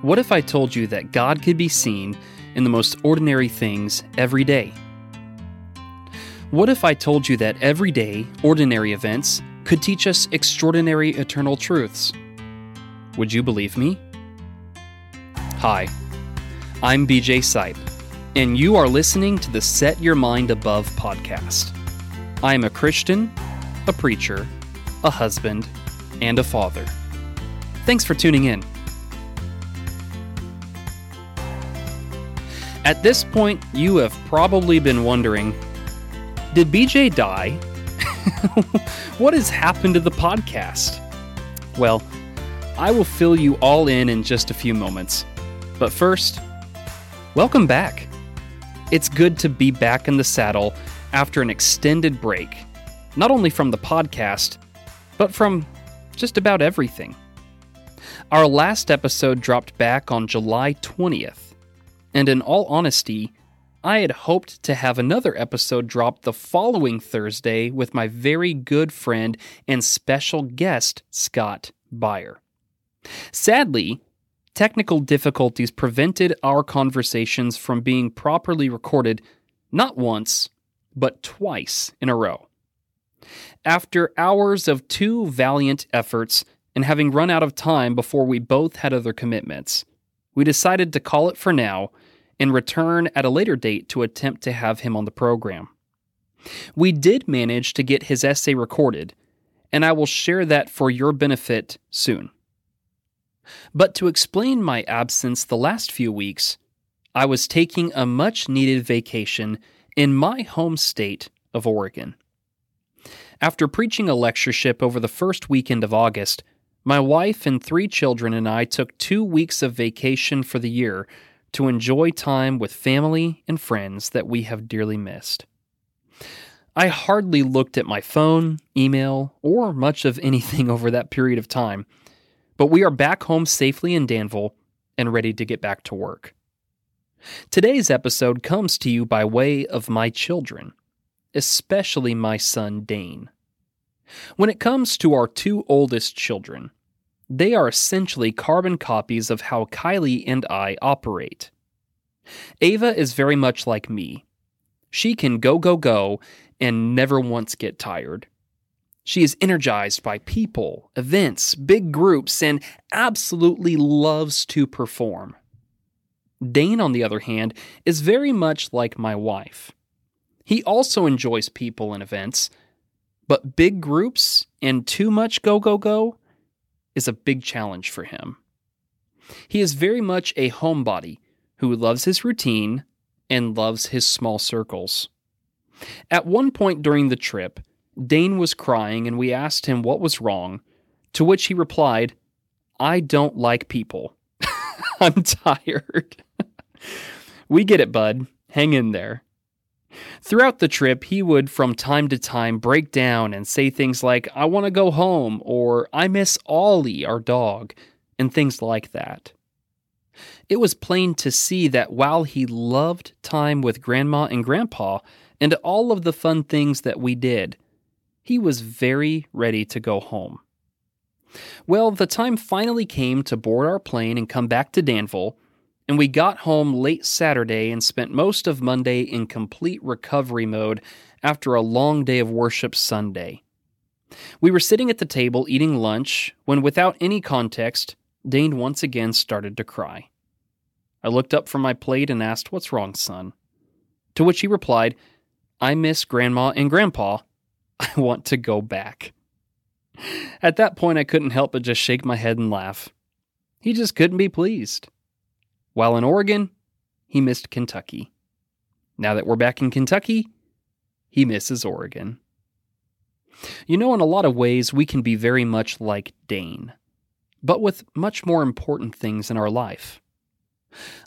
What if I told you that God could be seen in the most ordinary things every day? What if I told you that everyday, ordinary events could teach us extraordinary eternal truths? Would you believe me? Hi, I'm BJ Sipe, and you are listening to the Set Your Mind Above podcast. I am a Christian, a preacher, a husband, and a father. Thanks for tuning in. At this point, you have probably been wondering Did BJ die? what has happened to the podcast? Well, I will fill you all in in just a few moments. But first, welcome back. It's good to be back in the saddle after an extended break, not only from the podcast, but from just about everything. Our last episode dropped back on July 20th and in all honesty, I had hoped to have another episode drop the following Thursday with my very good friend and special guest, Scott Beyer. Sadly, technical difficulties prevented our conversations from being properly recorded not once, but twice in a row. After hours of two valiant efforts and having run out of time before we both had other commitments, we decided to call it for now and return at a later date to attempt to have him on the program. We did manage to get his essay recorded, and I will share that for your benefit soon. But to explain my absence the last few weeks, I was taking a much needed vacation in my home state of Oregon. After preaching a lectureship over the first weekend of August, my wife and three children and I took two weeks of vacation for the year to enjoy time with family and friends that we have dearly missed. I hardly looked at my phone, email, or much of anything over that period of time, but we are back home safely in Danville and ready to get back to work. Today's episode comes to you by way of my children, especially my son Dane. When it comes to our two oldest children, they are essentially carbon copies of how Kylie and I operate. Ava is very much like me. She can go, go, go, and never once get tired. She is energized by people, events, big groups, and absolutely loves to perform. Dane, on the other hand, is very much like my wife. He also enjoys people and events, but big groups and too much go, go, go is a big challenge for him. He is very much a homebody who loves his routine and loves his small circles. At one point during the trip, Dane was crying and we asked him what was wrong, to which he replied, I don't like people. I'm tired. we get it, bud. Hang in there. Throughout the trip, he would from time to time break down and say things like, I want to go home, or I miss Ollie, our dog, and things like that. It was plain to see that while he loved time with Grandma and Grandpa and all of the fun things that we did, he was very ready to go home. Well, the time finally came to board our plane and come back to Danville and we got home late Saturday and spent most of Monday in complete recovery mode after a long day of worship Sunday. We were sitting at the table eating lunch when, without any context, Dane once again started to cry. I looked up from my plate and asked, What's wrong, son? To which he replied, I miss Grandma and Grandpa. I want to go back. At that point, I couldn't help but just shake my head and laugh. He just couldn't be pleased. While in Oregon, he missed Kentucky. Now that we're back in Kentucky, he misses Oregon. You know, in a lot of ways, we can be very much like Dane, but with much more important things in our life.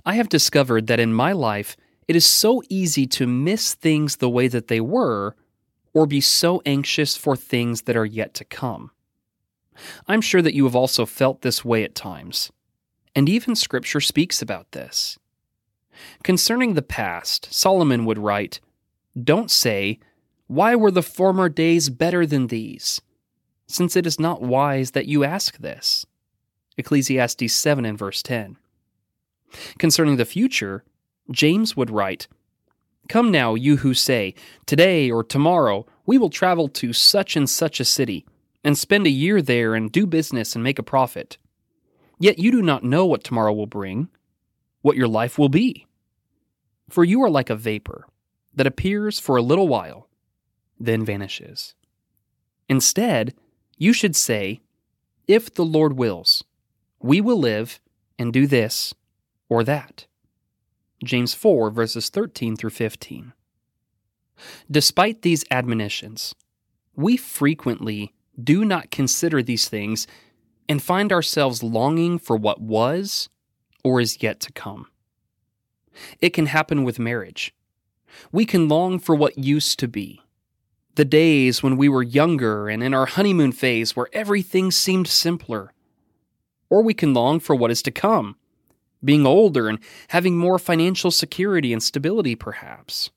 I have discovered that in my life, it is so easy to miss things the way that they were, or be so anxious for things that are yet to come. I'm sure that you have also felt this way at times and even Scripture speaks about this. Concerning the past, Solomon would write, Don't say, Why were the former days better than these? Since it is not wise that you ask this. Ecclesiastes 7 and verse 10. Concerning the future, James would write Come now, you who say, Today or tomorrow we will travel to such and such a city, and spend a year there and do business and make a profit. Yet you do not know what tomorrow will bring, what your life will be. For you are like a vapor that appears for a little while, then vanishes. Instead, you should say, If the Lord wills, we will live and do this or that. James 4, verses 13 through 15. Despite these admonitions, we frequently do not consider these things and find ourselves longing for what was or is yet to come. It can happen with marriage. We can long for what used to be. The days when we were younger and in our honeymoon phase where everything seemed simpler. Or we can long for what is to come, being older and having more financial security and stability, perhaps.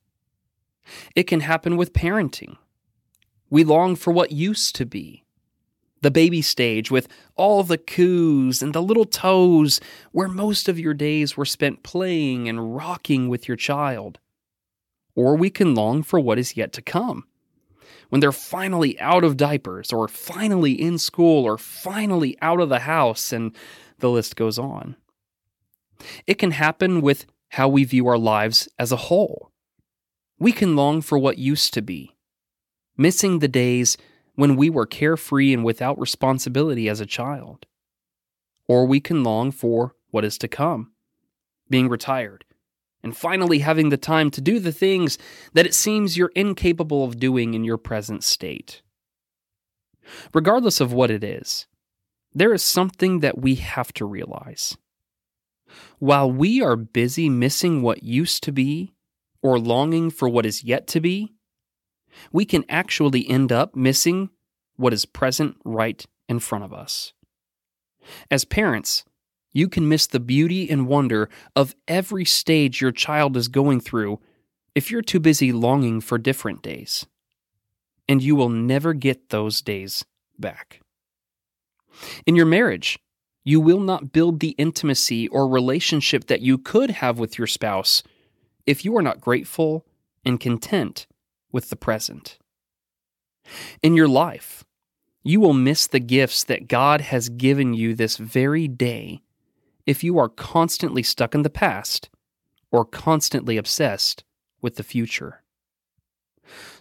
It can happen with parenting. We long for what used to be. The baby stage with all the coos and the little toes, where most of your days were spent playing and rocking with your child. Or we can long for what is yet to come. When they're finally out of diapers, or finally in school, or finally out of the house, and the list goes on. It can happen with how we view our lives as a whole. We can long for what used to be, missing the days when we were carefree and without responsibility as a child. Or we can long for what is to come, being retired, and finally having the time to do the things that it seems you're incapable of doing in your present state. Regardless of what it is, there is something that we have to realize. While we are busy missing what used to be or longing for what is yet to be, we can actually end up missing what is present right in front of us. As parents, you can miss the beauty and wonder of every stage your child is going through if you're too busy longing for different days. And you will never get those days back. In your marriage, you will not build the intimacy or relationship that you could have with your spouse if you are not grateful and content with the present. In your life, you will miss the gifts that God has given you this very day if you are constantly stuck in the past or constantly obsessed with the future.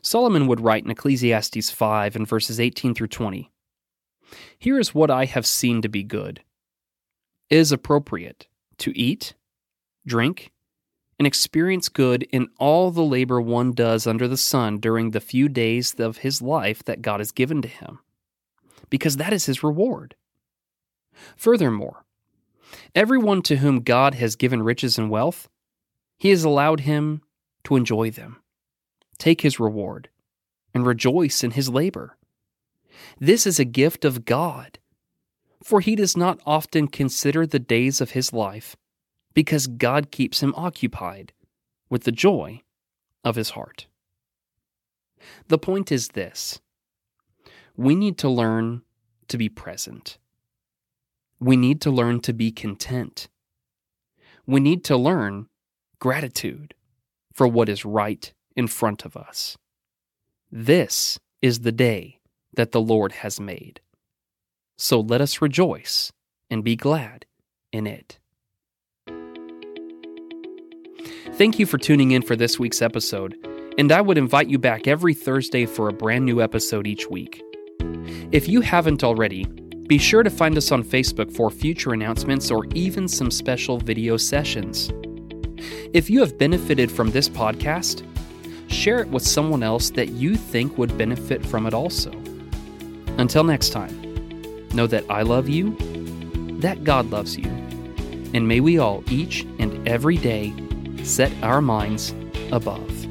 Solomon would write in Ecclesiastes 5 and verses 18 through 20 Here is what I have seen to be good is appropriate to eat, drink, and experience good in all the labor one does under the sun during the few days of his life that God has given to him, because that is his reward. Furthermore, everyone to whom God has given riches and wealth, he has allowed him to enjoy them, take his reward, and rejoice in his labor. This is a gift of God for he does not often consider the days of his life, because God keeps him occupied with the joy of his heart. The point is this we need to learn to be present. We need to learn to be content. We need to learn gratitude for what is right in front of us. This is the day that the Lord has made. So let us rejoice and be glad in it. Thank you for tuning in for this week's episode, and I would invite you back every Thursday for a brand new episode each week. If you haven't already, be sure to find us on Facebook for future announcements or even some special video sessions. If you have benefited from this podcast, share it with someone else that you think would benefit from it also. Until next time. Know that I love you, that God loves you, and may we all each and every day set our minds above.